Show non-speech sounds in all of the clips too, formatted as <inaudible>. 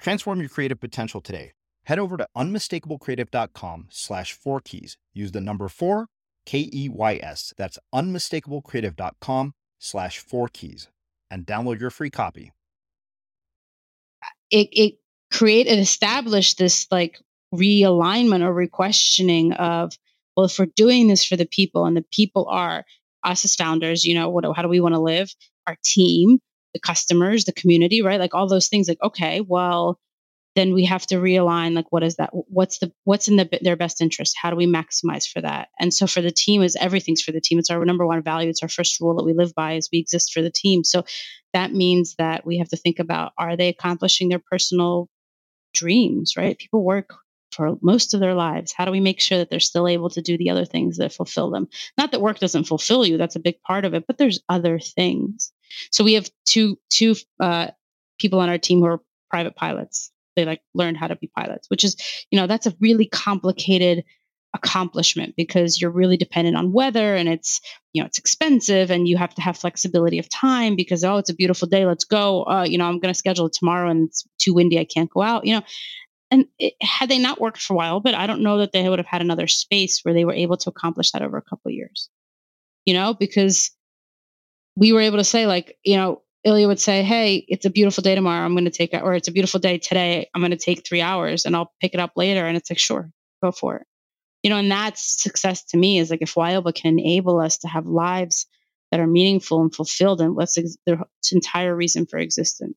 Transform your creative potential today. Head over to unmistakablecreative.com slash four keys. Use the number four, K E Y S. That's unmistakablecreative.com slash four keys and download your free copy. It, it create and establish this like realignment or requestioning of, well, if we're doing this for the people and the people are us as founders, you know, what, how do we want to live? Our team, the customers, the community, right? Like all those things. Like, okay, well, then we have to realign. Like, what is that? What's the what's in the, their best interest? How do we maximize for that? And so for the team, is everything's for the team. It's our number one value. It's our first rule that we live by. Is we exist for the team. So that means that we have to think about: Are they accomplishing their personal dreams? Right? People work for most of their lives? How do we make sure that they're still able to do the other things that fulfill them? Not that work doesn't fulfill you, that's a big part of it, but there's other things. So we have two two uh, people on our team who are private pilots. They like learned how to be pilots, which is you know that's a really complicated accomplishment because you're really dependent on weather and it's you know it's expensive and you have to have flexibility of time because oh it's a beautiful day let's go uh, you know i'm going to schedule it tomorrow and it's too windy i can't go out you know and it, had they not worked for a while but i don't know that they would have had another space where they were able to accomplish that over a couple years you know because we were able to say like you know ilya would say hey it's a beautiful day tomorrow. I'm going to take or it's a beautiful day today. I'm going to take three hours and i'll pick it up later. And it's like sure go for it. You know and that's success to me is like if Wildbit can enable us to have lives that are meaningful and fulfilled and what's their entire reason for existence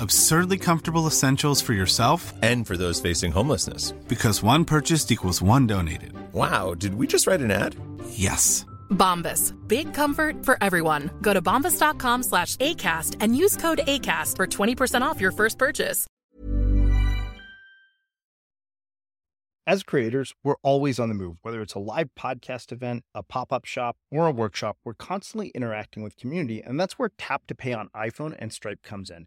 absurdly comfortable essentials for yourself and for those facing homelessness. Because one purchased equals one donated. Wow, did we just write an ad? Yes. Bombas. Big comfort for everyone. Go to bombas.com slash ACAST and use code ACAST for 20% off your first purchase. As creators, we're always on the move. Whether it's a live podcast event, a pop up shop, or a workshop, we're constantly interacting with community, and that's where Tap to Pay on iPhone and Stripe comes in.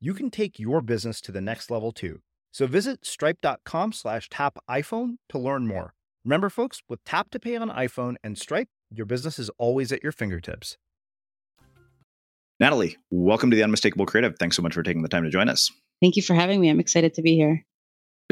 you can take your business to the next level too. So visit stripe.com slash tap iPhone to learn more. Remember, folks, with Tap to Pay on iPhone and Stripe, your business is always at your fingertips. Natalie, welcome to the Unmistakable Creative. Thanks so much for taking the time to join us. Thank you for having me. I'm excited to be here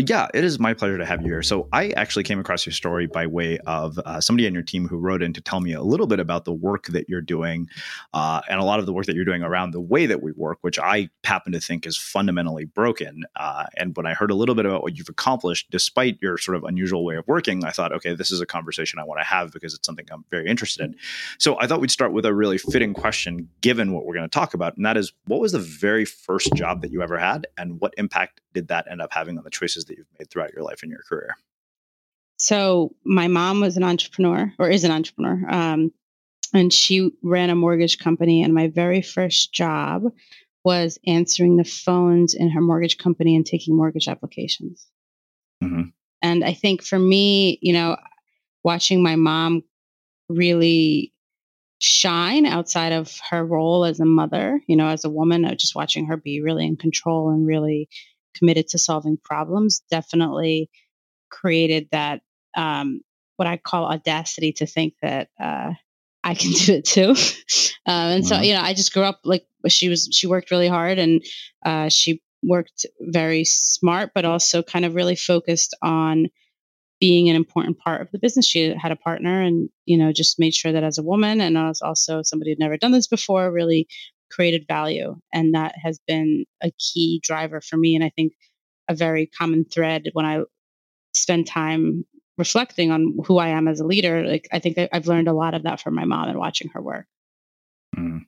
yeah, it is my pleasure to have you here. So, I actually came across your story by way of uh, somebody on your team who wrote in to tell me a little bit about the work that you're doing uh, and a lot of the work that you're doing around the way that we work, which I happen to think is fundamentally broken. Uh, and when I heard a little bit about what you've accomplished, despite your sort of unusual way of working, I thought, okay, this is a conversation I want to have because it's something I'm very interested in. So, I thought we'd start with a really fitting question given what we're going to talk about. And that is, what was the very first job that you ever had and what impact did that end up having on the choices that you've made throughout your life and your career? So my mom was an entrepreneur or is an entrepreneur. Um, and she ran a mortgage company. And my very first job was answering the phones in her mortgage company and taking mortgage applications. Mm-hmm. And I think for me, you know, watching my mom really shine outside of her role as a mother, you know, as a woman, just watching her be really in control and really committed to solving problems definitely created that um, what I call audacity to think that uh, I can <laughs> do it too. um, and so, you know, I just grew up like she was, she worked really hard and uh, she worked very smart, but also kind of really focused on being an important part of the business. She had a partner and, you know, just made sure that as a woman and as also somebody who'd never done this before, really created value. And that has been a key driver for me. And I think a very common thread when I spend time reflecting on who I am as a leader. Like, I think I've learned a lot of that from my mom and watching her work. Mm.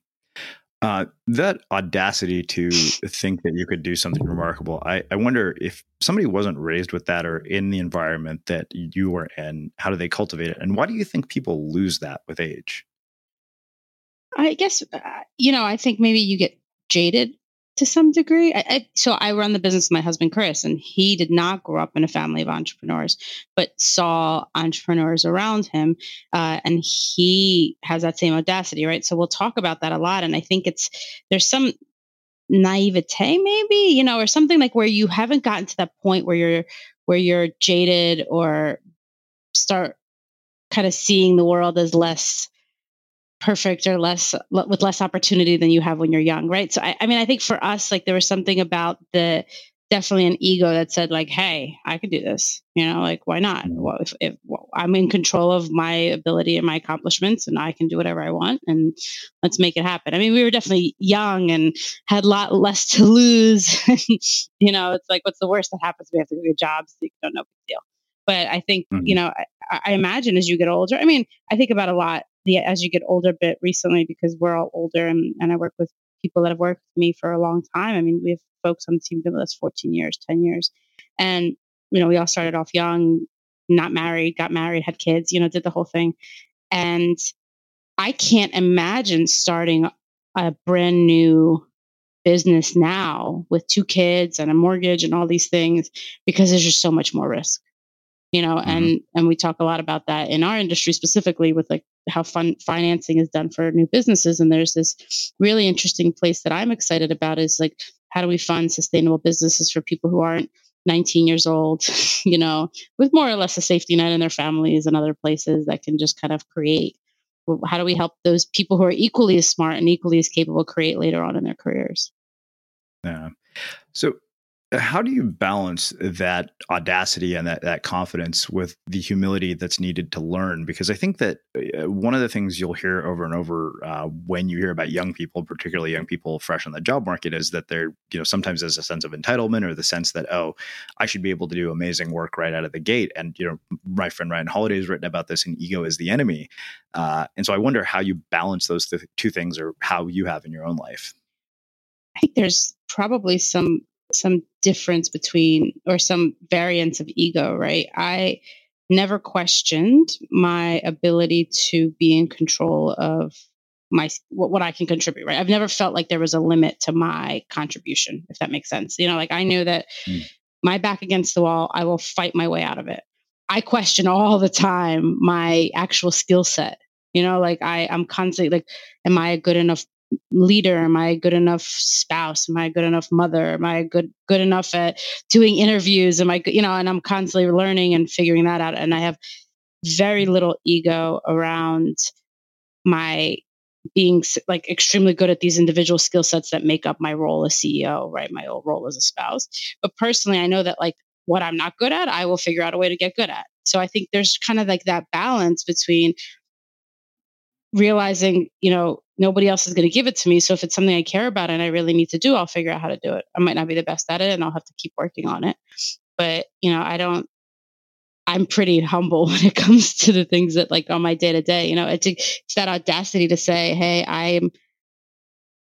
Uh, that audacity to <laughs> think that you could do something remarkable. I, I wonder if somebody wasn't raised with that or in the environment that you were in, how do they cultivate it? And why do you think people lose that with age? I guess, uh, you know, I think maybe you get jaded to some degree. I, I, so I run the business with my husband, Chris, and he did not grow up in a family of entrepreneurs, but saw entrepreneurs around him. Uh, and he has that same audacity, right? So we'll talk about that a lot. And I think it's, there's some naivete maybe, you know, or something like where you haven't gotten to that point where you're, where you're jaded or start kind of seeing the world as less perfect or less with less opportunity than you have when you're young right? So I, I, mean i think for us like there was something about the definitely an ego that said like hey i could do this you know like why not? Mm-hmm. well if, if well, i'm in control of my ability and my accomplishments and i can do whatever i want and let's make it happen. I mean we were definitely young and had a lot less to lose <laughs> you know it's like what's the worst that happens? We have to go get jobs so you don't know big deal. But i think mm-hmm. you know I, I imagine as you get older i mean i think about a lot the as you get older bit recently because we're all older and, and I work with people that have worked with me for a long time. I mean, we have folks on the team been with us 14 years, 10 years. And, you know, we all started off young, not married, got married, had kids, you know, did the whole thing. And I can't imagine starting a brand new business now with two kids and a mortgage and all these things because there's just so much more risk you know mm-hmm. and and we talk a lot about that in our industry specifically with like how fun financing is done for new businesses. And there's this really interesting place that I'm excited about is like, how do we fund sustainable businesses for people who aren't 19 years old, <laughs> you know, with more or less a safety net in their families and other places that can just kind of create. How do we help those people who are equally as smart and equally as capable create later on in their careers? Yeah. So how do you balance that audacity and that, that confidence with the humility that's needed to learn? Because I think that uh, one of the things you'll hear over and over uh, when you hear about young people, particularly young people fresh on the job market, is that they're, you know, sometimes there's a sense of entitlement or the sense that, oh, I should be able to do amazing work right out of the gate. And, you know, my friend Ryan Holiday has written about this and Ego is the Enemy. Uh, and so I wonder how you balance those th- two things or how you have in your own life. I think there's probably some some difference between or some variance of ego, right? I never questioned my ability to be in control of my what, what I can contribute, right? I've never felt like there was a limit to my contribution, if that makes sense. You know, like I knew that mm. my back against the wall, I will fight my way out of it. I question all the time my actual skill set. You know, like I, I'm constantly like, am I a good enough leader? Am i a good enough spouse? Am i a good enough mother? Am i good good enough at doing interviews? Am i you know and i'm constantly learning and figuring that out and i have very little ego around my being like extremely good at these individual skill sets that make up my role as ceo right? My old role as a spouse. But personally i know that like what i'm not good at i will figure out a way to get good at. So i think there's kind of like that balance between realizing, you know, nobody else is going to give it to me. So if it's something I care about and I really need to do, I'll figure out how to do it. I might not be the best at it and I'll have to keep working on it. But, you know, I don't, I'm pretty humble <laughs> when it comes to the things that like on my day to day, you know, it's, it's that audacity to say, Hey, I am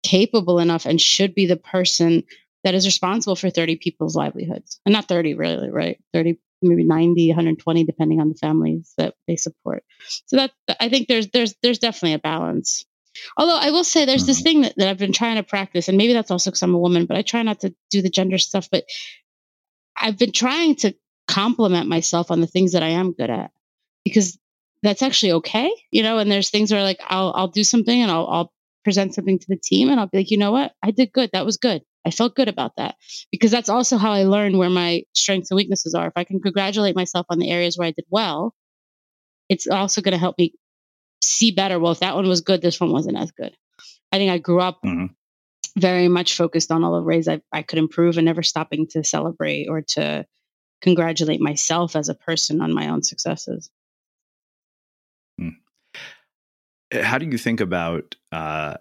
capable enough and should be the person that is responsible for 30 people's livelihoods and not 30 really, right? 30 maybe 90 120 depending on the families that they support. So that i think there's there's there's definitely a balance. Although i will say there's mm-hmm. this thing that, that i've been trying to practice and maybe that's also because i'm a woman but i try not to do the gender stuff but i've been trying to compliment myself on the things that i am good at because that's actually okay you know and there's things where like i'll i'll do something and i'll i'll present something to the team and i'll be like you know what? I did good. That was good I felt good about that because that's also how I learn where my strengths and weaknesses are. If I can congratulate myself on the areas where I did well, it's also going to help me see better. Well, if that one was good, this one wasn't as good. I think I grew up mm-hmm. very much focused on all the ways I, I could improve and never stopping to celebrate or to congratulate myself as a person on my own successes. Hmm. How do you think about uh,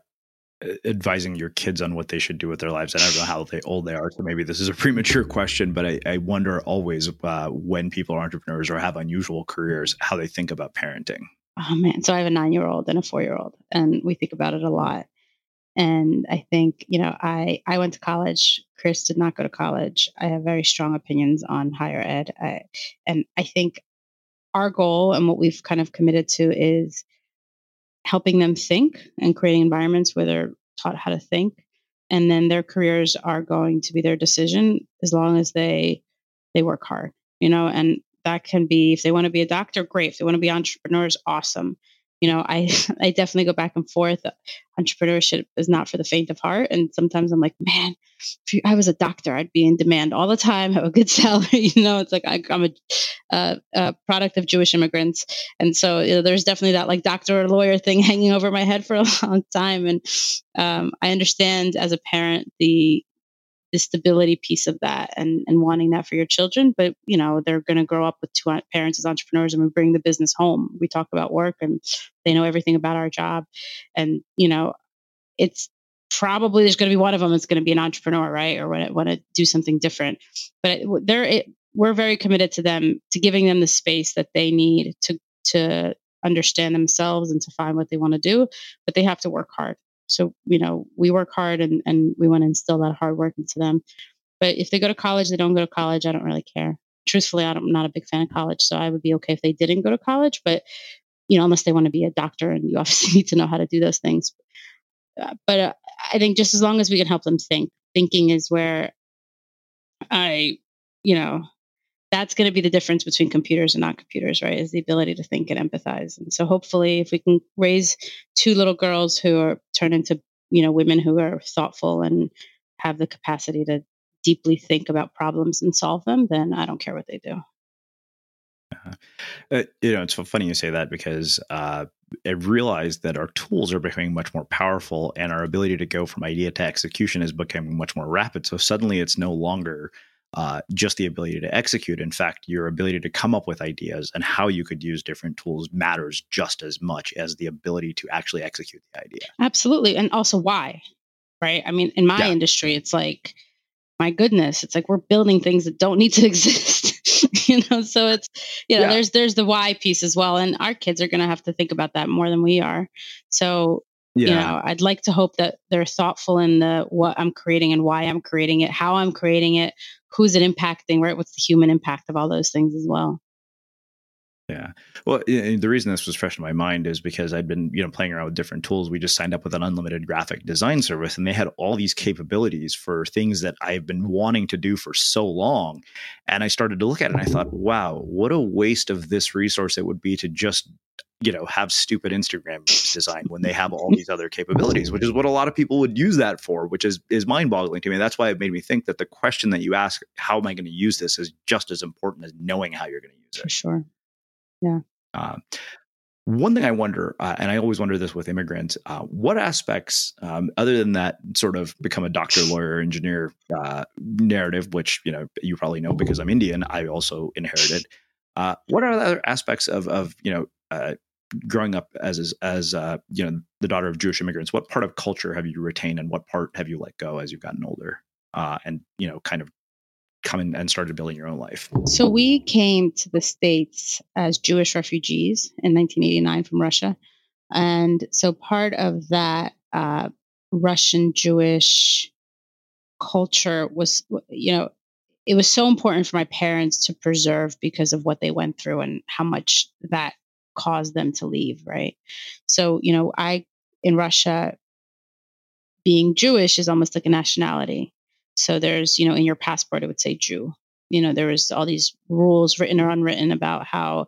advising your kids on what they should do with their lives. I don't know how they, old they are, so maybe this is a <laughs> premature question, but I, I wonder always uh, when people are entrepreneurs or have unusual careers, how they think about parenting. Oh man, so I have a nine-year-old and a four-year-old, and we think about it a lot. And I think you know, I I went to college. Chris did not go to college. I have very strong opinions on higher ed, I, and I think our goal and what we've kind of committed to is helping them think and creating environments where they're taught how to think. And then their careers are going to be their decision as long as they they work hard you know? And that can be if they want to be a doctor great. If they want to be entrepreneurs awesome you know i <laughs> i definitely go back and forth. Entrepreneurship is not for the faint of heart. And sometimes i'm like man if i was a doctor i'd be in demand all the time <laughs> have a good salary <laughs> you know? It's like I, am a, a, product of jewish immigrants. And so you know, there's definitely that like doctor or lawyer thing hanging over my head for a long time. And um, i understand as a parent the the stability piece of that and, and wanting that for your children. But, you know, they're going to grow up with two parents as entrepreneurs and we bring the business home. We talk about work and they know everything about our job. And, you know, it's probably there's going to be one of them that's going to be an entrepreneur, right? Or want to, want to do something different. But we're very committed to them, to giving them the space that they need to, to understand themselves and to find what they want to do. But they have to work hard so, you know, we work hard and, and we want to instill that hard work into them. But if they go to college, they don't go to college. I don't really care. Truthfully, I'm not a big fan of college. So I would be okay if they didn't go to college. But, you know, unless they want to be a doctor and you <laughs> obviously need to know how to do those things. Uh, but uh, I think just as long as we can help them think, thinking is where I, you know, that's going to be the difference between computers and not computers, right? Is the ability to think and empathize. And so hopefully if we can raise two little girls who are turn into, you know, women who are thoughtful and have the capacity to deeply think about problems and solve them, then I don't care what they do. Uh, uh you know, it's funny you say that because uh, I realized that our tools are becoming much more powerful and our ability to go from idea to execution is becoming much more rapid. So suddenly it's no longer uh, just the ability to execute. In fact, your ability to come up with ideas and how you could use different tools matters just as much as the ability to actually execute the idea. Absolutely. And also why, right? I mean, in my yeah. industry, it's like, my goodness, it's like we're building things that don't need to <laughs> exist. you know, so it's you know, yeah. there's there's the why piece as well. And our kids are gonna have to think about that more than we are. So yeah. you know i'd like to hope that they're thoughtful in the what i'm creating and why i'm creating it how i'm creating it who's it impacting right what's the human impact of all those things as well yeah. Well, the reason this was fresh in my mind is because I'd been, you know, playing around with different tools. We just signed up with an unlimited graphic design service and they had all these capabilities for things that I've been wanting to do for so long. And I started to look at it and I thought, wow, what a waste of this resource it would be to just you know have stupid instagram design when they have all these other capabilities which is what a lot of people would use that for which is is mind boggling to me that's why it made me think that the question that you ask how am i going to use this is just as important as knowing how you're going to use it for sure yeah uh, one thing I wonder, uh, and I always wonder this with immigrants, uh, what aspects, um, other than that sort of become a doctor, lawyer, engineer uh, narrative, which you know you probably know because I'm Indian, I also inherited. Uh, what are the other aspects of of you know uh, growing up as as uh, you know the daughter of Jewish immigrants, what part of culture have you retained, and what part have you let go as you've gotten older, and you know, kind of come in and started building your own life? So we came to the states as Jewish refugees in 1989 from Russia, and so part of that uh, Russian Jewish culture was, you know, it was so important for my parents to preserve because of what they went through and how much that caused them to leave, right? So, you know, I in Russia being Jewish is almost like a nationality. So there's, you know, in your passport it would say Jew. You know, there was all these rules written or unwritten about how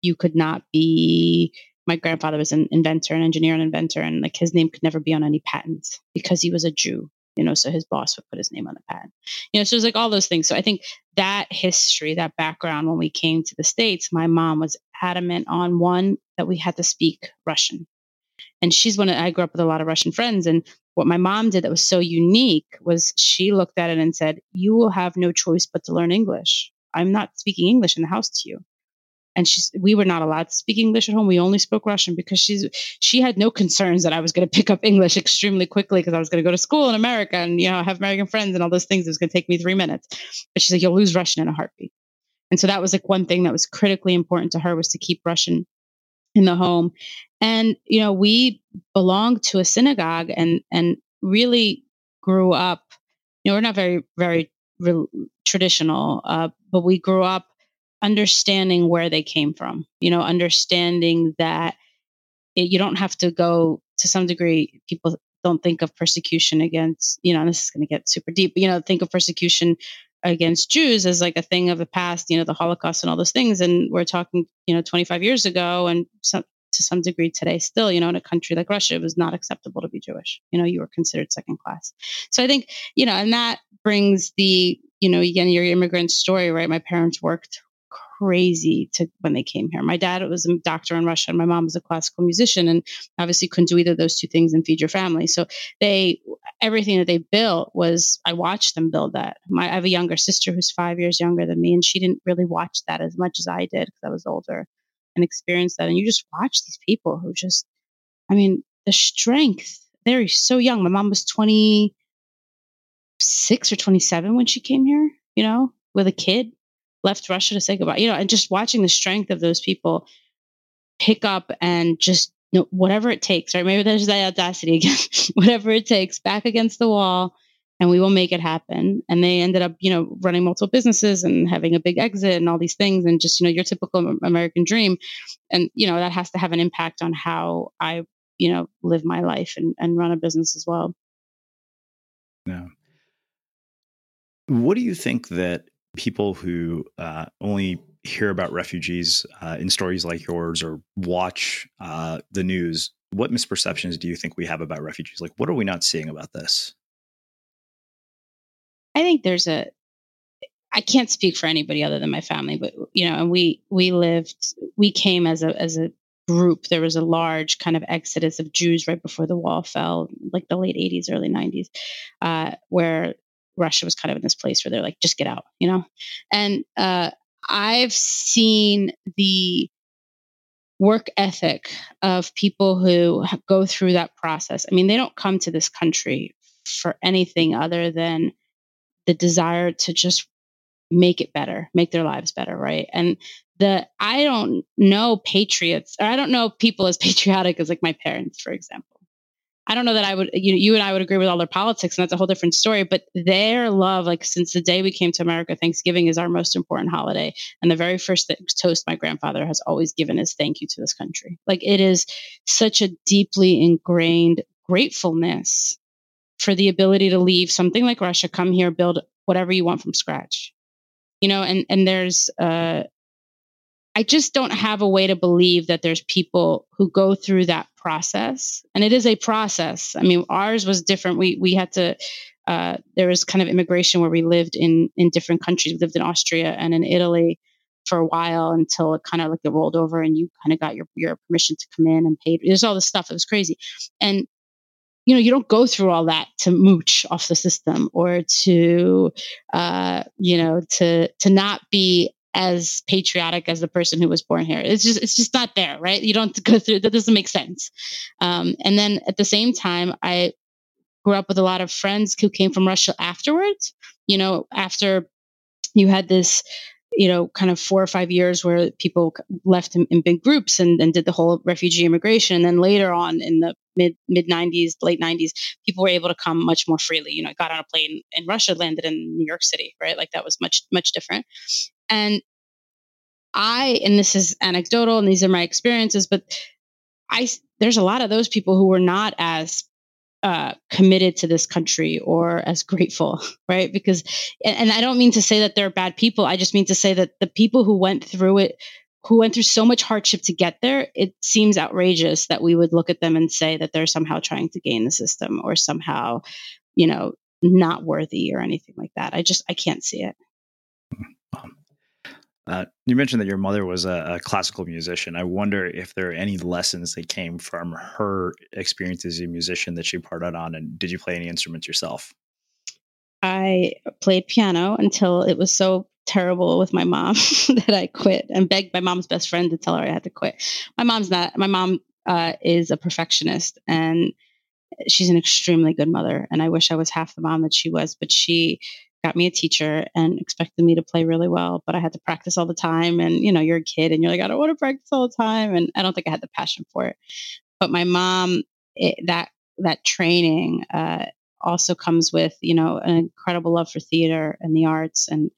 you could not be my grandfather was an inventor, an engineer an inventor, and like his name could never be on any patents because he was a Jew you know, so his boss would put his name on the patent. You know, so it's like all those things. So I think that history, that background when we came to the States, my mom was adamant on one that we had to speak Russian. And she's one of, I grew up with a lot of Russian friends. And what my mom did that was so unique was she looked at it and said, You will have no choice but to learn English. I'm not speaking English in the house to you. And she's we were not allowed to speak english at home. We only spoke russian because she's she had no concerns that i was going to pick up english extremely quickly because i was going to go to school in america and you know have american friends and all those things. It was going to take me three minutes. But she's like you'll lose russian in a heartbeat. And so that was like one thing that was critically important to her was to keep russian in the home. And you know we belonged to a synagogue and and really grew up you know we're not very very re- traditional uh, but we grew up understanding where they came from, you know, understanding that it, you don't have to go to some degree, people don't think of persecution against, you know, this is going to get super deep, but, you know, think of persecution against Jews as like a thing of the past, you know, the Holocaust and all those things. And we're talking, you know, 25 years ago and some, to some degree today still, you know, in a country like Russia, it was not acceptable to be Jewish. You know, you were considered second class. So I think, you know, and that brings the, you know, again, your immigrant story, right? My parents worked crazy to when they came here. My dad was a doctor in Russia and my mom was a classical musician and obviously couldn't do either of those two things and feed your family. So they everything that they built was I watched them build that. My I have a younger sister who's 5 years younger than me and she didn't really watch that as much as I did because I was older and experienced that and you just watch these people who just I mean the strength they're so young. My mom was 26 or 27 when she came here, you know, with a kid left Russia to say goodbye. You know, and just watching the strength of those people pick up and just you know, whatever it takes, right? Maybe there's that audacity again, <laughs> whatever it takes, back against the wall, and we will make it happen. And they ended up, you know, running multiple businesses and having a big exit and all these things, and just you know, your typical American dream. And you know, that has to have an impact on how I, you know, live my life and, and run a business as well. Yeah. What do you think that people who uh, only hear about refugees uh, in stories like yours or watch uh, the news, what misperceptions do you think we have about refugees? Like, what are we not seeing about this? I think there's a. I can't speak for anybody other than my family, but you know, and we we lived, we came as a as a group. There was a large kind of exodus of Jews right before the wall fell, like the late '80s, early '90s, uh, where Russia was kind of in this place where they're like, just get out, you know? And uh, I've seen the work ethic of people who go through that process. I mean, they don't come to this country for anything other than the desire to just make it better, make their lives better, right? And the I don't know patriots, or I don't know people as <laughs> patriotic as like my parents, for example. I don't know that I would, you know, you and I would agree with all their politics, and that's a whole different story. But their love, like since the day we came to America, Thanksgiving is our most important holiday. And the very first toast my grandfather has always given is thank you to this country. Like it is such a deeply ingrained gratefulness for the ability to leave something like Russia, come here, build whatever you want from scratch. You know, and and there's uh I just don't have a way to believe that there's people who go through that process. And it is a process. I mean, ours was different. We we had to uh, there was kind of immigration where we lived in in different countries. We lived in Austria and in Italy for a while until it kind of like it rolled over and you kind of got your your permission to come in and paid. There's all this stuff. It was crazy. And you know, you don't go through all that to mooch off the system or to, uh, you know, to to not be as patriotic as the person who was born here. It's just it's just not there, right? You don't <laughs> go through that doesn't make sense. Um, and then at the same time, I grew up with a lot of friends who came from Russia afterwards. You know, after you had this you know, kind of four or five years where people left in, in big groups and, and, did the whole refugee immigration. And then later on in the mid mid 90s, late 90s, people were able to come much more freely. You know, got on a plane in Russia, landed in New York City, right? Like that was much, much different. And I, and this is anecdotal and these are my experiences, but I, there's a lot of those people who were not as uh, committed to this country or as grateful, <laughs> right? Because, and I don't mean to say that they're bad people. I just mean to say that the people who went through it, who went through so much hardship to get there, it seems outrageous that we would look at them and say that they're somehow trying to gain the system or somehow, you know, not worthy or anything like that. I just, I can't see it. Uh, you mentioned that your mother was a, a, classical musician. I wonder if there are any lessons that came from her experience as a musician that she parted on, and did you play any instruments yourself? I played piano until it was so terrible with my mom <laughs> that I quit and begged my mom's best friend to tell her I had to quit. My mom's not. My mom uh, is a perfectionist and she's an extremely good mother. And I wish I was half the mom that she was, but she got me a teacher and expected me to play really well, but I had to practice all the time. And, you know, you're a kid and you're like, I don't want to practice all the time. And I don't think I had the passion for it. But my mom, it, that, that training uh, also comes with, you know, an incredible love for theater and the arts. And,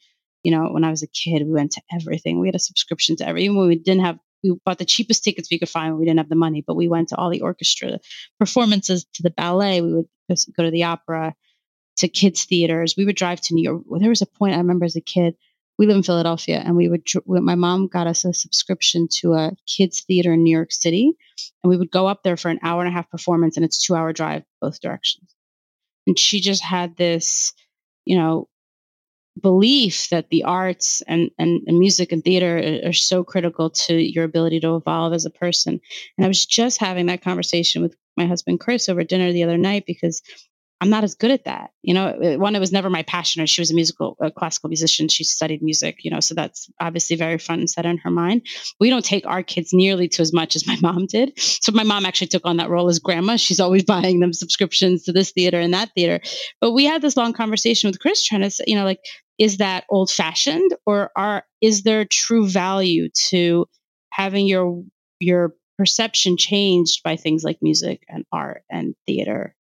you know, when I was a kid, we went to everything. We had a subscription to every, even when we didn't have we bought the cheapest tickets we could find. We didn't have the money, but we went to all the orchestra performances, to the ballet. We would go to the opera to kids theaters. We would drive to New York. There was a point I remember as a kid. We live in Philadelphia, and we would. My mom got us a subscription to a kids theater in New York City, and we would go up there for an hour and a half performance, and it's two hour drive both directions. And she just had this, you know, belief that the arts and, and, and, music and theater are, are, so critical to your ability to evolve as a person. And I was just having that conversation with my husband Chris over dinner the other night because I'm not as good at that. You know, one, it was never my passion. Or she was a musical, a classical musician. She studied music, you know, so that's obviously very front and center in her mind. We don't take our kids nearly to as much as my <laughs> mom did. So my mom actually took on that role as grandma. She's always <laughs> buying them subscriptions to this theater and that theater. But we had this long conversation with Chris trying to say, you know, like, is that old fashioned or are, is there true value to having your, your perception changed by things like music and art and theater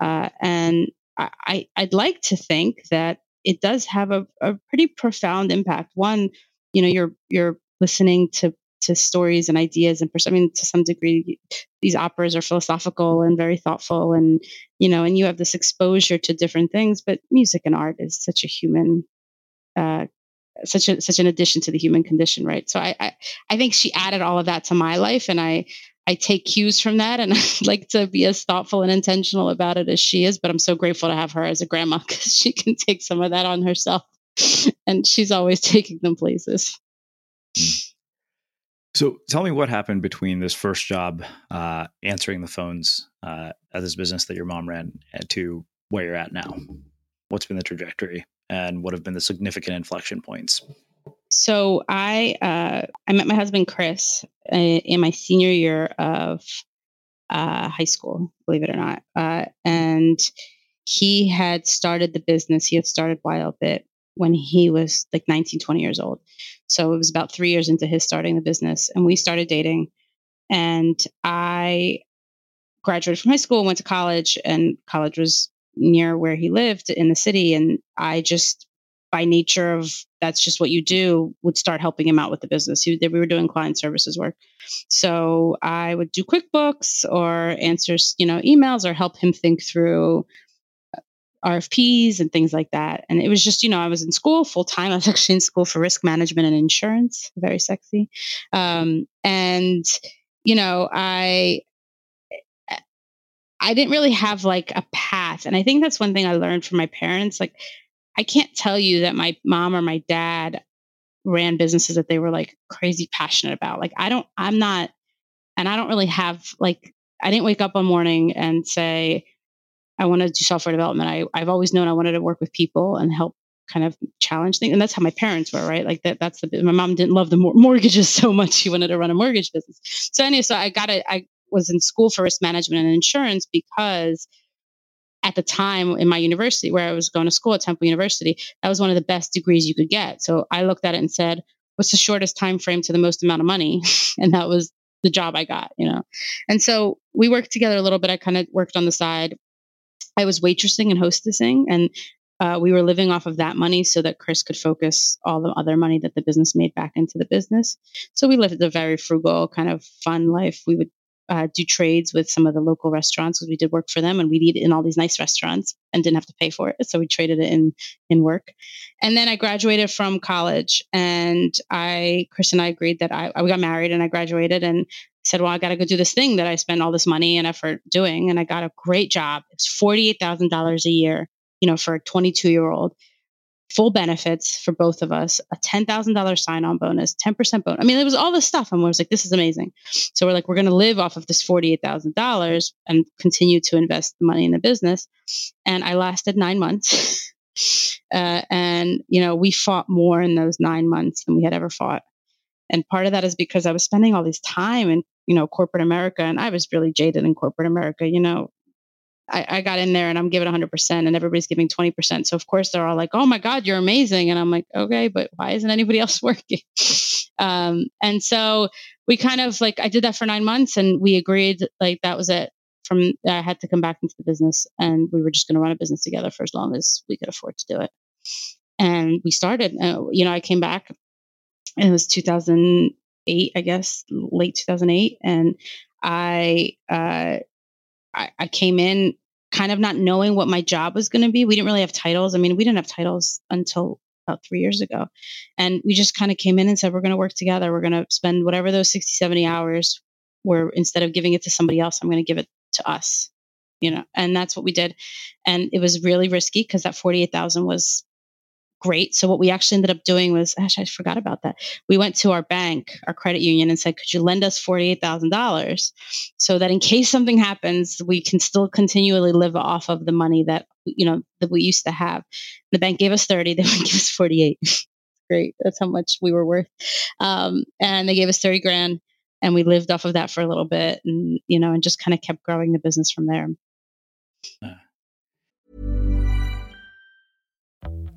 uh, and I, I'd like to think that it does have a, a pretty profound impact. One, you know, you're you're listening to to stories and ideas and pers- I mean, to some degree, these operas are philosophical and very thoughtful, and you know, and you have this exposure to different things. But music and art is such a human uh, such a such an addition to the human condition, right? So I, I I think she added all of that to my life, and I I take cues from that, and <laughs> I like to be as thoughtful and intentional about it as she is. But I'm so grateful to have her as a grandma <laughs> because she can take some of that on herself, <laughs> and she's always taking them places. So tell me what happened between this first job, uh, answering the phones uh, at this business that your mom ran, to where you're at now. What's been the trajectory, and what have been the significant inflection points? So I uh, I met my husband Chris in my senior year of uh, high school, believe it or not, uh, and he had started the business. He had started Wildbit when he was like 19, 20 years old. So it was about three years into his starting the business, and we started dating. And I graduated from high school, went to college, and college was near where he lived in the city. And I just by nature of that's just what you do would start helping him out with the business he, we were doing client services work so i would do quickbooks or answer you know emails or help him think through uh, rfps and things like that and it was just you know i was in school full time <laughs> i was actually in school for risk management and insurance very sexy um, and you know i I didn't really have like a path. And I think that's one thing I learned from my parents. Like, I can't tell you that my mom or my dad ran businesses that they were like crazy passionate about. Like I don't I'm not and I don't really have like I didn't wake up one morning and say I want to do software development. I I've always known I wanted to work with people and help kind of challenge things and that's how my parents were right like that that's the my mom didn't love the mor- mortgages <laughs> so much she wanted to run a mortgage business so anyway so i got it i was in school for risk management and insurance because at the time in my university where I was going to school at Temple University, that was one of the best degrees you could get. So I looked at it and said, what's the shortest time frame to the most amount of money? <laughs> and that was the job I got, you know. And so we worked together a little bit. I kind of worked on the side. I was waitressing and hostessing and uh, we were living off of that money so that Chris could focus all the other money that the business made back into the business. So we lived a very frugal, kind of fun life. We would uh, do trades with some of the local restaurants because we did work for them and we'd eat in all these nice restaurants and didn't have to pay for it. So we traded it in in work. And then I graduated from college and I Chris and I agreed that I, we got married and I graduated and said, well, I got to go do this thing that I spent all this money and effort doing. And I got a great job. It's $48,000 a year, you know, for a 22 year old full benefits for both of us, a $10,000 sign on bonus, 10% bonus. I mean, it was all this stuff. And we was like, this is amazing. So we're like, we're going to live off of this $48,000 and continue to invest the money in the business. And I lasted nine months. <laughs> uh, and, you know, we fought more in those nine months than we had ever fought. And part of that is because I was spending all this time in, you know, corporate America and I was really jaded in corporate America. You know, I, I, got in there and I'm giving 100% and everybody's giving 20%. So, of course, they're all like, oh my God, you're amazing. And I'm like, okay, but why isn't anybody else <laughs> working? Um, and so we kind of like, I did that for nine months and we agreed like that was it. From I had to come back into the business and we were just going to run a business together for as long as we could afford to do it. And we started, uh, you know, I came back and it was 2008, I guess, late 2008. And I, uh, I, I came in kind of not knowing what my job was going to be. We didn't really have titles. I mean, we didn't have titles until about three years ago. And we just kind of came in and said, we're going to work together. We're going to spend whatever those 60, 70 hours where instead of giving it to somebody else, I'm going to give it to us, you know, and that's what we did. And it was really risky because that 48,000 was great. So what we actually ended up doing was, gosh, I forgot about that. We went to our bank, our credit union, and said, "Could you lend us forty-eight thousand dollars, so that in case something happens, we can still continually live off of the money that you know that we used to have." The bank gave us thirty; <laughs> they would give us forty-eight. <laughs> great. That's how much we were worth. Um, and they gave us thirty grand, and we lived off of that for a little bit, and you know, and just kind of kept growing the business from there. Uh.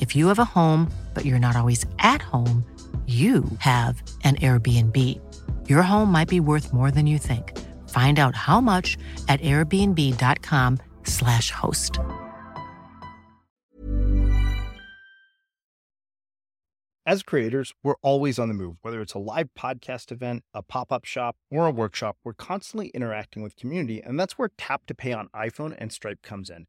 If you have a home, but you're not always at home, you have an Airbnb. Your home might be worth more than you think. Find out how much at airbnb.com/slash host. As creators, we're always on the move. Whether it's a live podcast event, a pop up shop, or a workshop, we're constantly interacting with community, and that's where Tap to Pay on iPhone and Stripe comes in.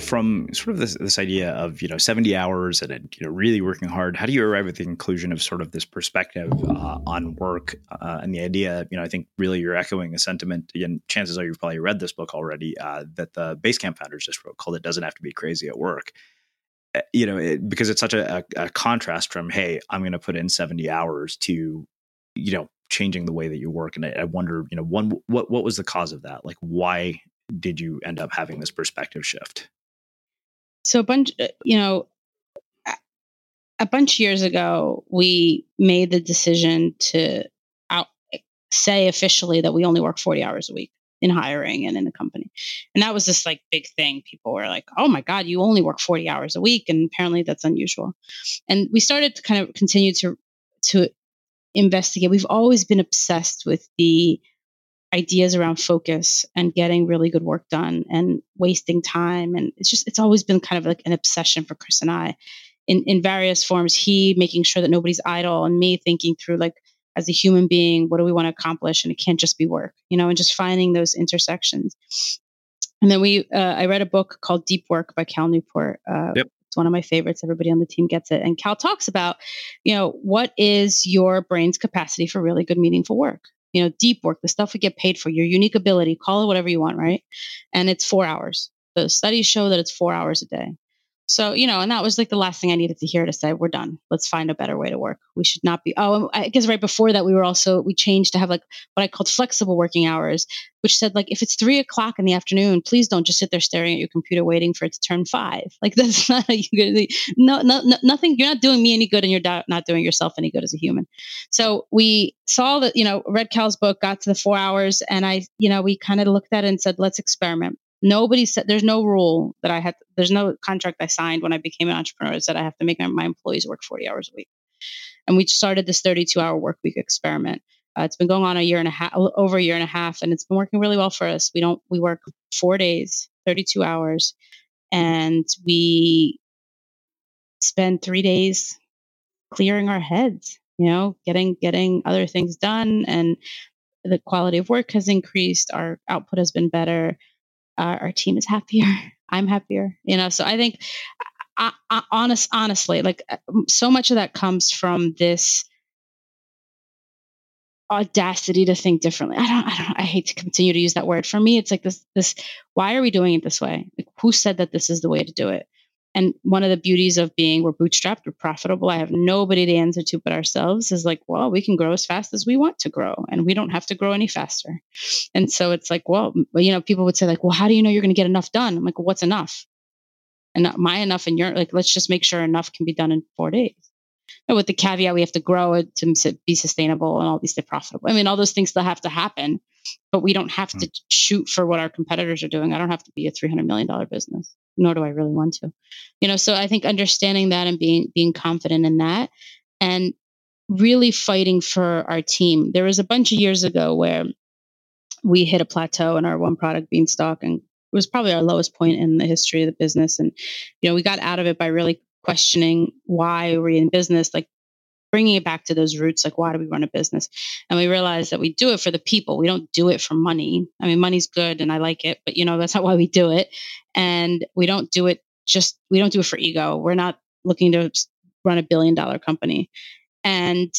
from sort of this, this idea of you know 70 hours and you know really working hard how do you arrive at the conclusion of sort of this perspective uh, on work? Uh, and the idea you know i think really you're echoing a sentiment and chances are you've probably read this book already uh, that the basecamp founders just wrote called it doesn't have to be crazy at work. Uh, you know it, because it's such a, a, a contrast from hey i'm going to put in 70 hours to you know changing the way that you work and I, I wonder you know one what what was the cause of that? Like why did you end up having this perspective shift? So a bunch, uh, you know, a bunch of years ago, we made the decision to out, say officially that we only work 40 hours a week in hiring and in the company. And that was this like big thing. People were like, oh my God, you only work 40 hours a week. And apparently that's unusual. And we started to kind of continue to, to investigate. We've always been obsessed with the ideas around focus and getting really good work done and wasting time and it's just it's always been kind of like an obsession for chris and i in in various forms he making sure that nobody's idle and me thinking through like as a human being what do we want to accomplish and it can't just be work you know and just finding those intersections and then we uh, i read a book called deep work by cal newport uh, yep. It's one of my favorites. Everybody on the team gets it. And Cal talks about, you know, what is your brain's capacity for really good, meaningful work? You know, deep work, the stuff we get paid for, your unique ability, call it whatever you want, right? And it's four hours. The studies show that it's four hours a day. So, you know, and that was like the last thing I needed to hear to say, we're done. Let's find a better way to work. We should not be. Oh, I guess right before that, we were also, we changed to have like what I called flexible working hours, which said like, if it's three o'clock in the afternoon, please don't just sit there staring at your computer waiting for it to turn five. <laughs> Like, that's not a good, no, no, no, nothing. You're not doing me any good and you're not doing yourself any good as a human. So we saw that, you know, read Cal's book, got to the four hours, and I, you know, we kind of looked at it and said, let's experiment nobody said there's no rule that I had. There's no contract I signed when I became an entrepreneur that I have to make my, my employees work 40 hours a week. And we started this 32 hour work week experiment. Uh, it's been going on a year and a half, over a year and a half, and it's been working really well for us. We don't we work four days, 32 hours, and we spend three days clearing our heads. You know, getting getting other things done, and the quality of work has increased. Our output has been better uh, our team is happier <laughs> i'm happier you know so i think I, I, honest honestly like uh, so much of that comes from this audacity to think differently. I don't, I don't, I hate to continue to use that word. For me, it's like this, this, why are we doing it this way? Like, who said that this is the way to do it? And one of the beauties of being we're bootstrapped, we're profitable. I have nobody to answer to but ourselves is like, well, we can grow as fast as we want to grow and we don't have to grow any faster. And so it's like, well, you know, people would say like, well, how do you know you're going to get enough done? I'm like, well, what's enough? And my enough and your like, let's just make sure enough can be done in four days. And with the caveat, we have to grow it to be sustainable and all these to profitable. I mean, all those things still have to happen, but we don't have mm-hmm. to shoot for what our competitors are doing. I don't have to be a $300 million business nor do I really want to. You know, so I think understanding that and being being confident in that and really fighting for our team. There was a bunch of years ago where we hit a plateau in our one product beanstalk and it was probably our lowest point in the history of the business and you know we got out of it by really questioning why we're in business like bringing it back to those roots like why do we run a business? And we realize that we do it for the people. We don't do it for money. I mean money's good and i like it but you know that's not why we do it. And we don't do it just we don't do it for ego. We're not looking to run a billion dollar company. And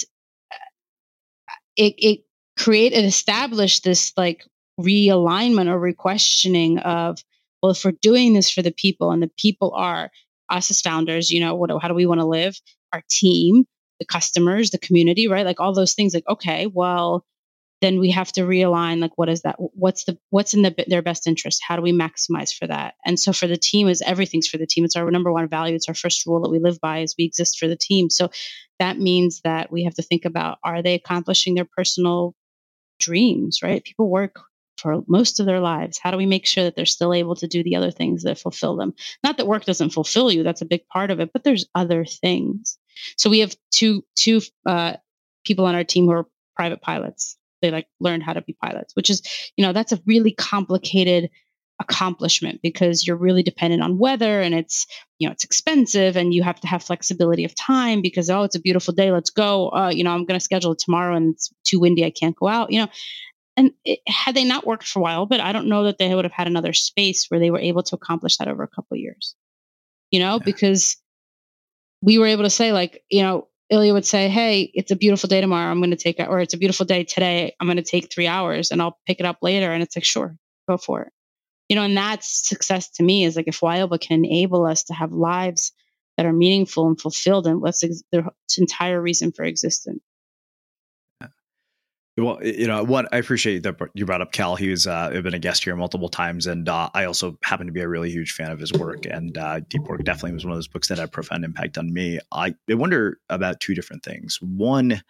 uh, it, it create and establish this like realignment or requestioning of well if we're doing this for the people and the people are us as founders you know what how do we want to live? Our team the customers, the community, right? Like all those things. Like, okay, well, then we have to realign. Like, what is that? What's the what's in the, their best interest? How do we maximize for that? And so for the team, is everything's for the team. It's our number one value. It's our first rule that we live by. Is we exist for the team. So that means that we have to think about: Are they accomplishing their personal dreams? Right? People work for most of their lives? How do we make sure that they're still able to do the other things that fulfill them? Not that work doesn't fulfill you, that's a big part of it, but there's other things. So we have two two uh, people on our team who are private pilots. They like learned how to be pilots, which is you know that's a really complicated accomplishment because you're really dependent on weather and it's you know it's expensive and you have to have flexibility of time because oh it's a beautiful day let's go uh, you know i'm going to schedule it tomorrow and it's too windy i can't go out you know and it, had they not worked for a while but i don't know that they would have had another space where they were able to accomplish that over a couple of years. You know yeah. because we were able to say like you know ilya would say hey it's a beautiful day tomorrow. I'm going to take it or it's a beautiful day today. I'm going to take three hours and i'll pick it up later. And it's like sure go for it. You know and that's success to me is like if Wildbit can enable us to have lives that are meaningful and fulfilled and what's their entire reason for existence well, you know what? I appreciate that you brought up Cal. He's uh, been a guest here multiple times, and uh, I also happen to be a really huge fan of his work. And uh, Deep Work definitely was one of those books that had a profound impact on me. I, I wonder about two different things. One,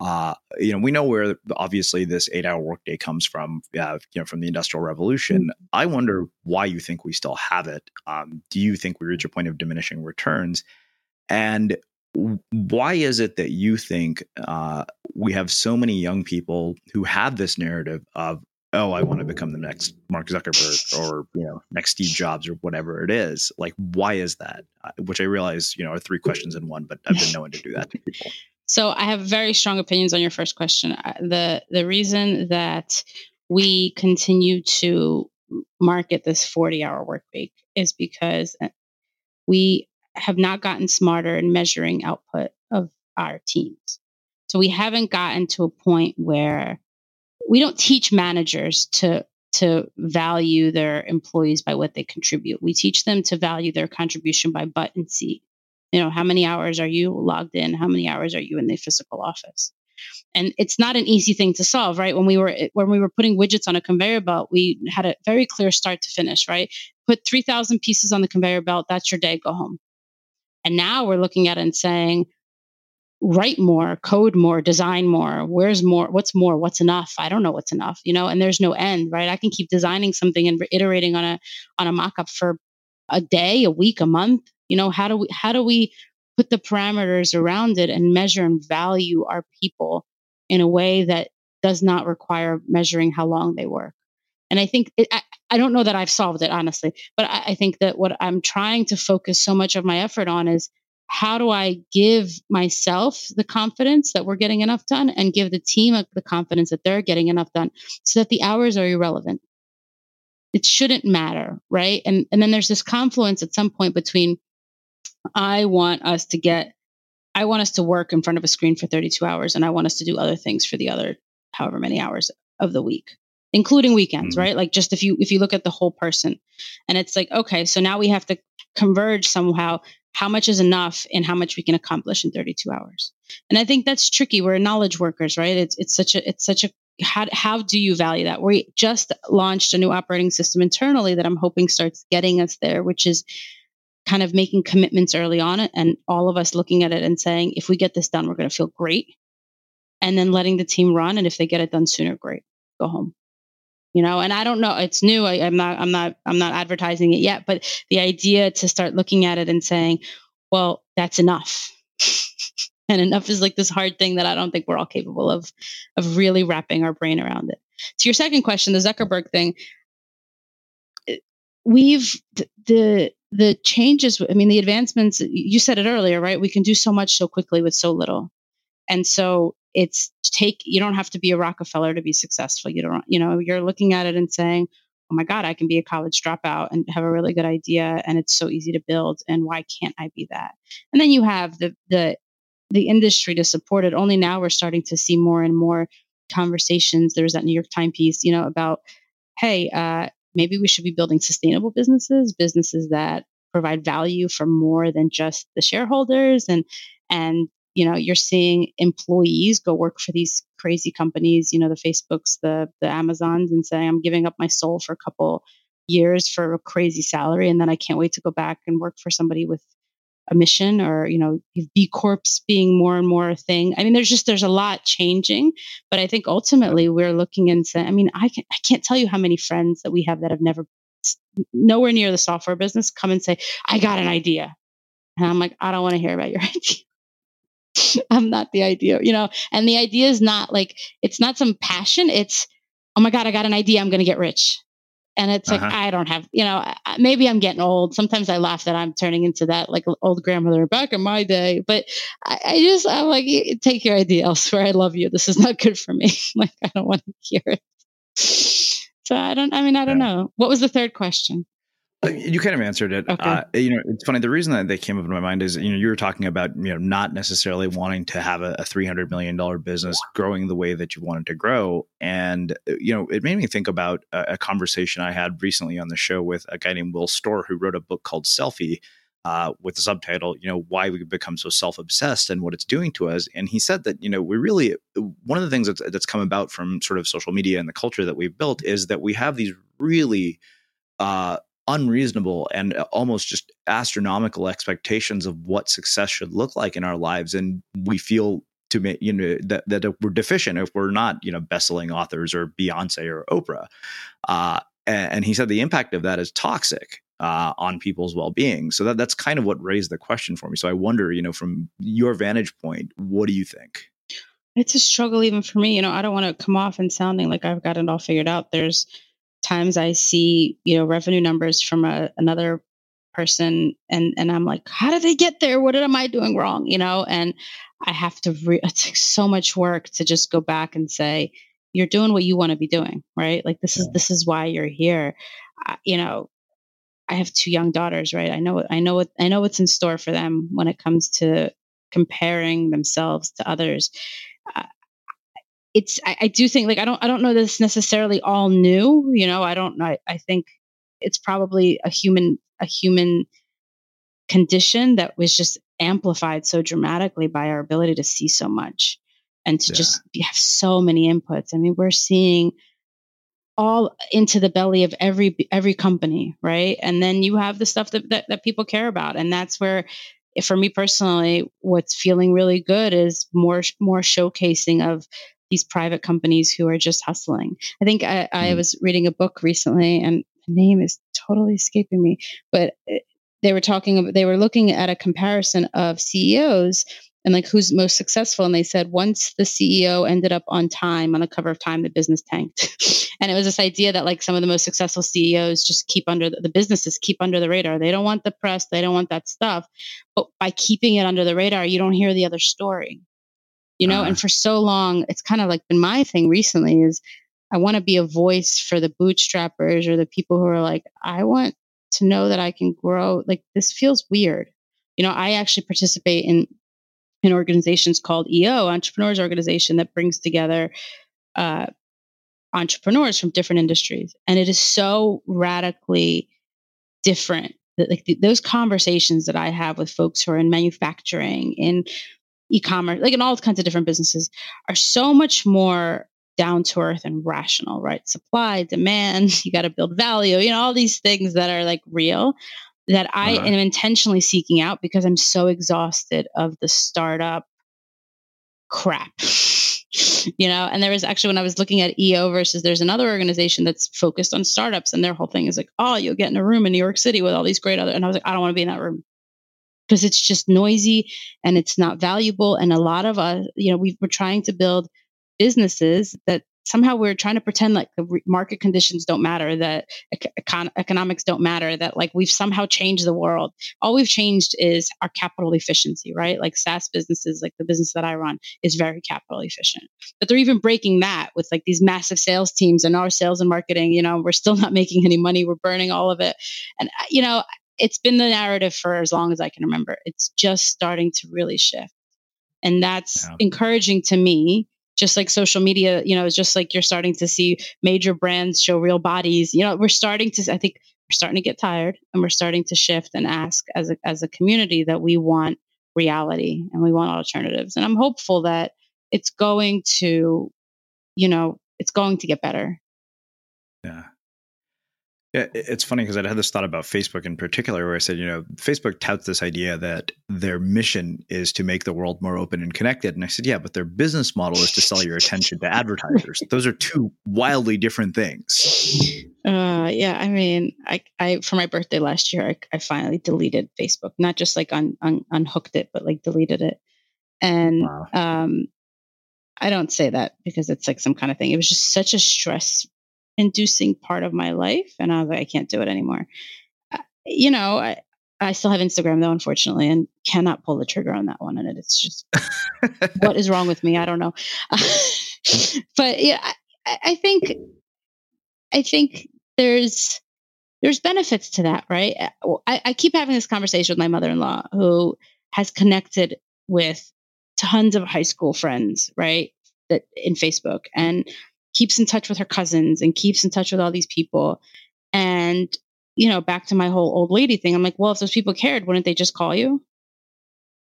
uh, you know, we know where obviously this eight-hour workday comes from. Uh, you know, from the Industrial Revolution. Mm-hmm. I wonder why you think we still have it. Um, do you think we reach a point of diminishing returns? And why is it that you think uh, we have so many young people who have this narrative of oh i want to become the next mark zuckerberg or you know next steve jobs or whatever it is like why is that? Uh, which i realize you know are three questions in one but i've been known to do that to people. <laughs> So i have very strong opinions on your first question. Uh, the the reason that we continue to market this 40 hour work week is because uh, we have not gotten smarter in measuring output of our teams. So we haven't gotten to a point where we don't teach managers to to value their employees by what they contribute. We teach them to value their contribution by butt and seat. You know, how many hours are you logged in? How many hours are you in the physical office? And it's not an easy thing to solve, right? When we were when we were putting widgets on a conveyor belt, we had a very clear start to finish, right? Put 3000 pieces on the conveyor belt, that's your day, go home. And now we're looking at it and saying, write more, code more, design more. Where's more? What's more? What's enough? I don't know what's enough, you know, and there's no end, right? I can keep designing something and iterating on a on a mock-up for a day, a week, a month. You know, how do we how do we put the parameters around it and measure and value our people in a way that does not require measuring how long they work? And I think it, I, don't know that I've solved it honestly, but I, I think that what I'm trying to focus so much of my effort on is how do I give myself the confidence that we're getting enough done and give the team the confidence that they're getting enough done so that the hours are irrelevant? It shouldn't matter, right? And and then there's this confluence at some point between I want us to get I want us to work in front of a screen for 32 hours and I want us to do other things for the other however many hours of the week including weekends, mm-hmm. right? Like just if you if you look at the whole person. And it's like okay, so now we have to converge somehow how much is enough and how much we can accomplish in 32 hours. And I think that's tricky. We're knowledge workers, right? It's it's such a it's such a how how do you value that? We just launched a new operating system internally that I'm hoping starts getting us there, which is kind of making commitments early on and all of us looking at it and saying if we get this done we're going to feel great and then letting the team run and if they get it done sooner great go home you know and i don't know it's new I, i'm not i'm not i'm not advertising it yet but the idea to start looking at it and saying well that's enough. <laughs> And enough is like this hard thing that i don't think we're all capable of of really wrapping our brain around it. To your second question the zuckerberg thing eh, we've the the changes i mean the advancements you said it earlier right? We can do so much so quickly with so little. And so it's take you don't have to be a rockefeller to be successful. You don't you know you're looking at it and saying oh my god i can be a college dropout and have a really good idea and it's so easy to build and why can't i be that? And then you have the the the industry to support it. Only now we're starting to see more and more conversations. There was that new york times piece you know about hey uh, maybe we should be building sustainable businesses businesses that provide value for more than just the shareholders and and you know you're seeing employees go work for these crazy companies you know the facebooks the the amazons and say i'm giving up my soul for a couple years for a crazy salary and then i can't wait to go back and work for somebody with a mission or you know b corps being more and more a thing. I mean there's just there's a lot changing but i think ultimately we're looking and saying i mean i can i can't tell you how many friends that we have that have never nowhere near the software business come and say i got an idea. And i'm like i don't want to hear about your <laughs> idea <laughs> I'm not the idea, you know. And the idea is not like it's not some passion. It's oh my god, I got an idea. I'm going to get rich. And it's like uh-huh. I don't have, you know, maybe I'm getting old. Sometimes I laugh that I'm turning into that like old grandmother back in my day. But I, I just I'm like, take your idea elsewhere. I love you. This is not good for me. <laughs> like I don't want to hear it. So I don't. I mean, I don't yeah. know. What was the third question? You kind of answered it. Okay. Uh, you know, it's funny. The reason that they came up in my mind is, you know, you were talking about, you know, not necessarily wanting to have a, a $300 million business growing the way that you wanted to grow. And, uh, you know, it made me think about a, a conversation I had recently on the show with a guy named Will Storr, who wrote a book called Selfie uh, with the subtitle, you know, why we become so self obsessed and what it's doing to us. And he said that, you know, we really, one of the things that's, that's come about from sort of social media and the culture that we've built is that we have these really, uh, unreasonable and uh, almost just astronomical expectations of what success should look like in our lives and we feel to make you know that, that we're deficient if we're not you know best-selling authors or beyonce or oprah uh, and, and, he said the impact of that is toxic uh, on people's well-being. So that, that's kind of what raised the question for me. So i wonder you know from your vantage point what do you think? It's a struggle even for me you know i don't want to come off and sounding like i've got it all figured out. There's times I see, you know, revenue numbers from a, another person and and I'm like, how did they get there? What am I doing wrong? You know, and I have to re- it's like so much work to just go back and say, you're doing what you want to be doing, right? Like this is this is why you're here. Uh, you know, I have two young daughters, right? I know I know what I know what's in store for them when it comes to comparing themselves to others. Uh, it's I, I, do think like I don't I don't know this necessarily all new. You know, I don't I, I think it's probably a human a human condition that was just amplified so dramatically by our ability to see so much and to yeah. just have so many inputs. I mean, we're seeing all into the belly of every every company, right? And then you have the stuff that, that, that people care about, and that's where, for me personally, what's feeling really good is more more showcasing of these private companies who are just hustling. I think I, I mm. was reading a book recently, and the name is totally escaping me, but they were talking about they were looking at a comparison of CEOs and like who's most successful and they said once the ceo ended up on time on the cover of time the business tanked <laughs> and it was this idea that like some of the most successful ceos just keep under the, the, businesses keep under the radar they don't want the press they don't want that stuff but by keeping it under the radar you don't hear the other story you know uh-huh. and for so long it's kind of like been my thing recently is i want to be a voice for the bootstrappers or the people who are like i want to know that i can grow like this feels weird you know i actually participate in an organization called EO, Entrepreneurs Organization, that brings together uh, entrepreneurs from different industries, and it is so radically different. That, like the, those conversations that I have with folks who are in manufacturing, in e-commerce, like in all kinds of different businesses, are so much more down to earth and rational, right? Supply, demand, <laughs> you got to build value, you know, all these things that are like real that I uh-huh. am intentionally seeking out because I'm so exhausted of the startup crap. <laughs> you know, and there was actually when I was looking at EO versus there's another organization that's focused on startups and their whole thing is like, oh, you'll get in a room in New York City with all these great other and I was like, I don't want to be in that room. Because it's just noisy and it's not valuable. And a lot of us, you know, we we're trying to build businesses that somehow we're trying to pretend like the market conditions don't matter that econ- economics don't matter that like we've somehow changed the world. All we've changed is our capital efficiency right? Like saas businesses like the business that i run is very capital efficient. But they're even breaking that with like these massive sales teams and our sales and marketing you know we're still <laughs> not making any money. We're burning all of it. And uh, you know it's been the narrative for as long as i can remember it's just starting to really shift and that's yeah. encouraging to me just like social media, you know, it's just like you're starting to see major brands show real bodies. You know, we're starting to, I think we're starting to get tired and we're starting to shift and ask as a, as a community that we want reality and we want alternatives. And I'm hopeful that it's going to, you know, it's going to get better. Yeah. Yeah, it's funny because I had this thought about Facebook in particular, where I said, you know, Facebook touts this idea that their mission is to make the world more open and connected. And I said, yeah, but their business model is to sell your attention to advertisers. Those are two wildly different things. Uh, yeah, I mean, I, I for my birthday last year, I, I finally deleted Facebook, not just like un, un, unhooked it, but like deleted it. And wow. um, I don't say that because it's like some kind of thing. It was just such a stress inducing part of my life. And I was like, I can't do it anymore. Uh, you know, I, I still have Instagram though, unfortunately, and cannot pull the trigger on that one. And it's just, <laughs> what is wrong with me? I don't know. <laughs> but yeah, I, I think, I think there's, there's benefits to that, right? Uh, I, I keep having this conversation with my mother-in-law who has connected with tons of high school friends, right? That in Facebook. And keeps in touch with her cousins and keeps in touch with all these people. And, you know, back to my whole old lady thing, I'm like, well, if those people cared, wouldn't they just call you?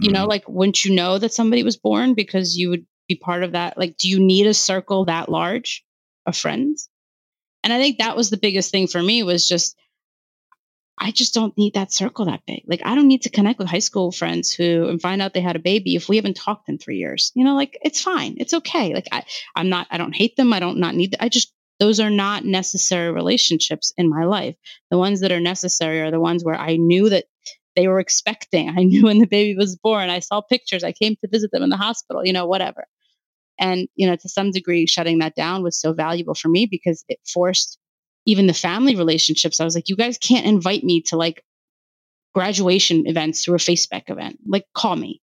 You mm-hmm. know, like, wouldn't you know that somebody was born because you would be part of that? Like, do you need a circle that large of friends? And I think that was the biggest thing for me was just I just don't need that circle that big. Like I don't need to connect with high school friends who and find out they had a baby if we haven't talked in three years. You know, like it's fine. It's okay. Like I, I'm not, I don't hate them. I don't not need, I just, those are not necessary relationships in my life. The ones that are necessary are the ones where I knew that they were expecting. I <laughs> knew when the baby was born. I saw pictures. I came to visit them in the hospital, you know, whatever. And, you know, to some degree, shutting that down was so valuable for me because it forced even the family relationships, I was like, you guys can't invite me to like graduation events through a Facebook event. Like, call me.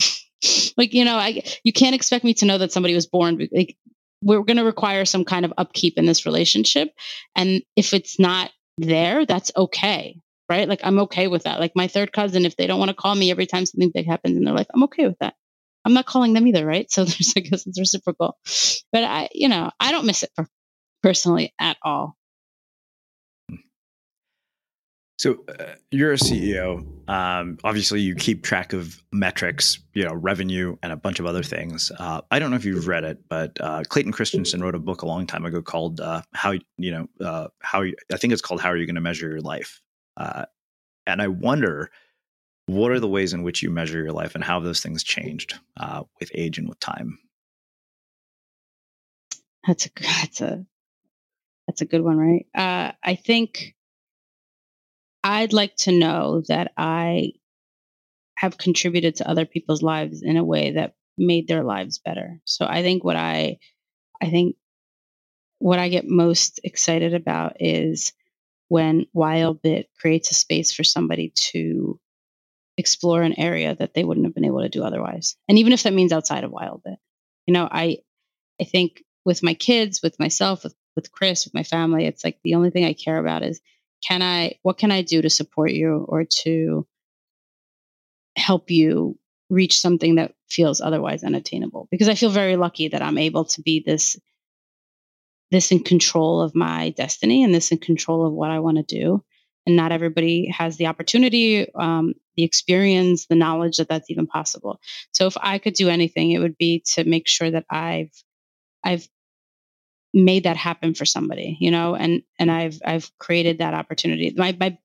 <laughs> like, you know, I you can't expect me to know that somebody was born. Like, we're going to require some kind of upkeep in this relationship, and if it's not there, that's okay, right? Like, I'm okay with that. Like my third cousin, if they don't want to call me every time something big happens in their life, I'm okay with that. I'm not calling them either, right? <laughs> So there's, I guess it's reciprocal. But I, you know, I don't miss it personally at all. So uh, you're a CEO. Um, obviously, you keep track of metrics, you know, revenue, and a bunch of other things. Uh, I don't know if you've read it, but uh, Clayton Christensen wrote a book a long time ago called uh, "How You Know uh, How." You, I think it's called "How Are You Going to Measure Your Life?" Uh, and I wonder, what are the ways in which you measure your life, and how have those things changed with age and with time? That's a that's a that's a good one, right? I think I'd like to know that I have contributed to other people's lives in a way that made their lives better. So I think what I I think what I get most excited about is when Wildbit creates a space for somebody to explore an area that they wouldn't have been able to do otherwise. And even if that means outside of Wildbit. You know, I I think with my kids, with myself, with with Chris, with my family, it's like the only thing I care about is can I, what can I do to support you or to help you reach something that feels otherwise unattainable? Because I feel very lucky that I'm able to be this, this in control of my destiny and this in control of what I want to do. And not everybody has the opportunity, um, the experience, the knowledge that that's even possible. So if I could do anything, it would be to make sure that I've I've made that happen for somebody, you know, and and I've I've created that opportunity. My my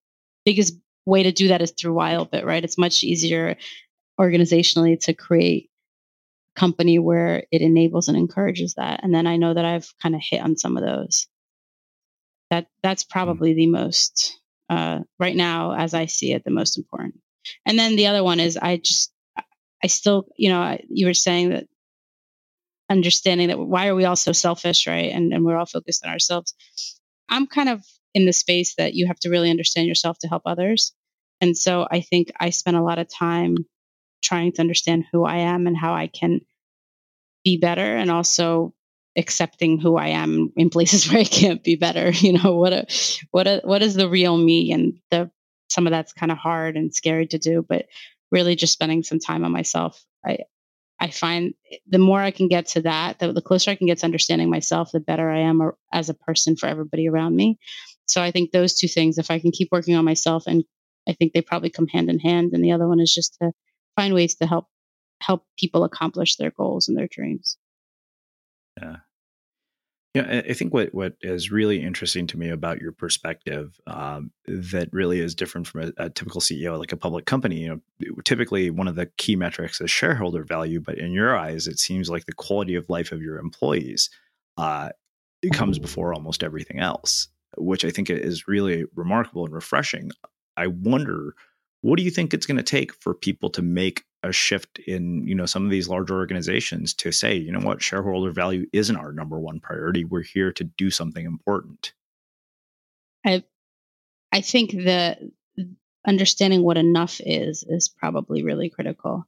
biggest way to do that is through Wildbit, right? It's much easier organizationally to create a company where it enables and encourages that. And then I know that I've kind of hit on some of those. That that's hmm. probably the most uh, right now, as I see it, the most important. And then the other one is I just I still, you know, you were saying that understanding that why are we all so selfish, right? And, and we're all focused on ourselves. I'm kind of in the space that you have to really understand yourself to help others. And so I think I spent a lot of time trying to understand who I am and how I can be better and also accepting who I am in places <laughs> where I can't be better. You know, what a, what a, what is the real me? And the some of that's kind of hard and scary to do, but really just spending some time on myself. I I find the more I can get to that, the, the, closer I can get to understanding myself, the better I am uh, as a person for everybody around me. So I think those two things, if I can keep working on myself, and I think they probably come hand in hand. And the other one is just to find ways to help help people accomplish their goals and their dreams. Yeah, yeah, I think what what is really interesting to me about your perspective um, that really is different from a, a, typical CEO, like a public company. You know, typically one of the key metrics is shareholder value, but in your eyes, it seems like the quality of life of your employees uh, comes before almost everything else, which I think is really remarkable and refreshing. I wonder what do you think it's going to take for people to make a shift in you know some of these larger organizations to say you know what? Shareholder value isn't our number one priority. We're here to do something important. I i think the understanding what enough is is probably really critical.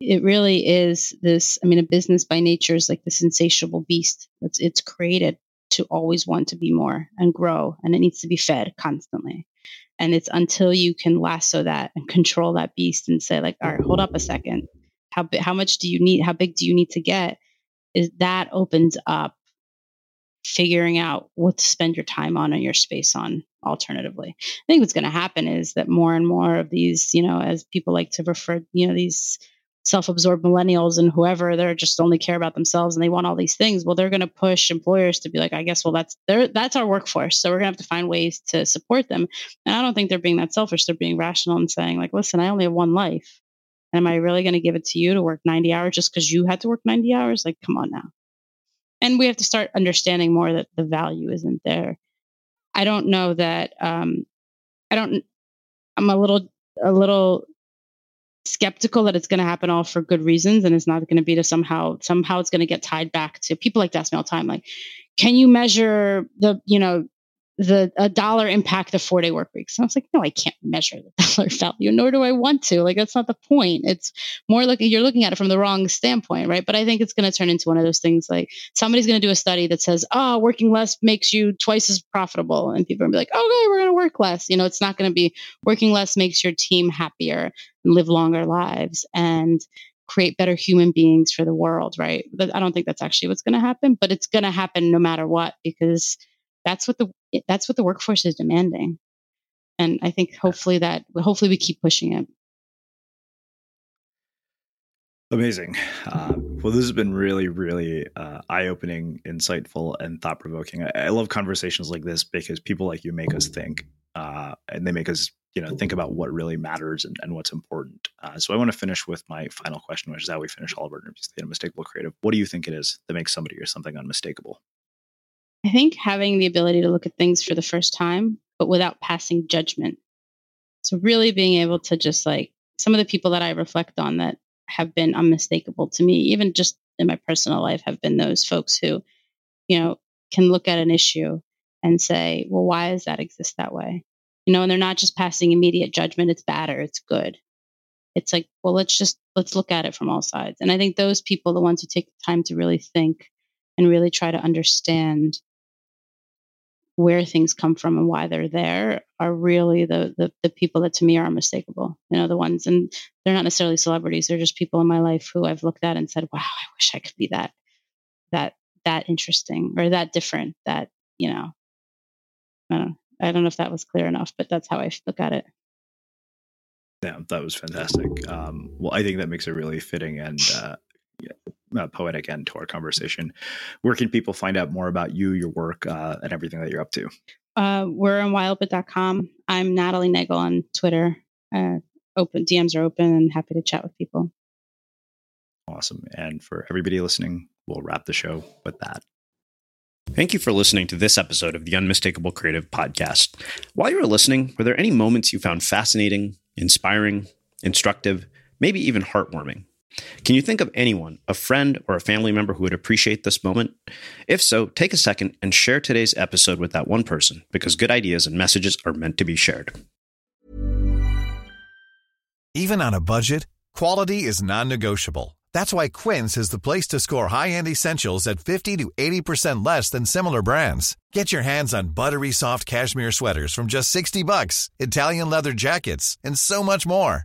It really is this i mean a business by nature is like this insatiable beast. It's it's created to always want to be more and grow and it needs to be fed constantly and it's until you can lasso that and control that beast and say, like, all right, hold up a second. How how much do you need? How big do you need to get? Is that opens up figuring out what to spend your time on and your space on alternatively. I think what's going to happen is that more and more of these, you know, as people like to refer, you know, these self-absorbed millennials and whoever they're just only care about themselves and they want all these things well they're going to push employers to be like i guess well that's their that's our workforce so we're going to have to find ways to support them. And i don't think they're being that selfish they're being rational and saying like listen i only have one life. Am i really going to give it to you to work 90 hours just because you had to work 90 hours? Like come on now. And we have to start understanding more that the value isn't there. I don't know that um i don't i'm a little a little skeptical that it's going to happen all for good reasons and it's not going to be to somehow somehow it's going to get tied back to people like to ask me all time. Like can you measure the you know the a dollar impact of four day work weeks. I was like, no, I can't measure the <laughs> dollar value, nor do I want to. Like that's not the point. It's more like you're looking at it from the wrong standpoint, right? But I think it's going to turn into one of those things like somebody's going to do a study that says, oh, working less makes you twice as profitable. And people are going to be like, okay, we're going to work less. You know, it's not going to be working less makes your team happier and live longer lives. And create better human beings for the world, right? I don't think that's actually what's going to happen, but it's going to happen no matter what because that's what the that's what the workforce is demanding. And I think hopefully that hopefully we keep pushing it. Amazing. Uh, well, this has been really, really uh, eye opening, insightful, and thought provoking. I, I, love conversations like this because people like you make us think uh, and they make us you know think about what really matters and, and what's important. Uh, so I want to finish with my final question, which is how we finish all of our interviews. The unmistakable creative. What do you think it is that makes somebody or something unmistakable? I think having the ability to look at things for the first time, but without passing judgment. So really being able to just like some of the people that I reflect on that have been unmistakable to me, even just in my personal life, have been those folks who, you know, can look at an issue and say, well, why does that exist that way? You know, and they're not just passing immediate judgment, it's bad or it's good. It's like, well, let's just let's look at it from all sides. And I think those people, the ones who take the time to really think and really try to understand where things come from and why they're there are really the, the, the people that to me are unmistakable. You know, the ones, and they're not necessarily celebrities. They're just people in my life who I've looked at and said, "Wow, I wish I could be that, that, that interesting or that different." That you know, I don't, I don't know if that was clear enough, but that's how I look at it. Yeah, that was fantastic. Um, well, I think that makes a really fitting and uh, uh, poetic end to our conversation. Where can people find out more about you, your work, uh, and everything that you're up to? Uh, we're on wildbit.com. I'm Natalie Nagele on Twitter. Uh, open DMs are open and happy to chat with people. Awesome. And for everybody listening, we'll wrap the show with that. Thank you for listening to this episode of the Unmistakable Creative Podcast. While you were listening, were there any moments you found fascinating, inspiring, instructive, maybe even heartwarming? Can you think of anyone, a friend or a family member who would appreciate this moment? If so, take a second and share today's episode with that one person because good ideas and messages are meant to be shared. Even on a budget, quality is non negotiable. That's why Quince is the place to score high end essentials at 50 to 80% less than similar brands. Get your hands on buttery soft cashmere sweaters from just 60 bucks, Italian leather jackets, and so much more.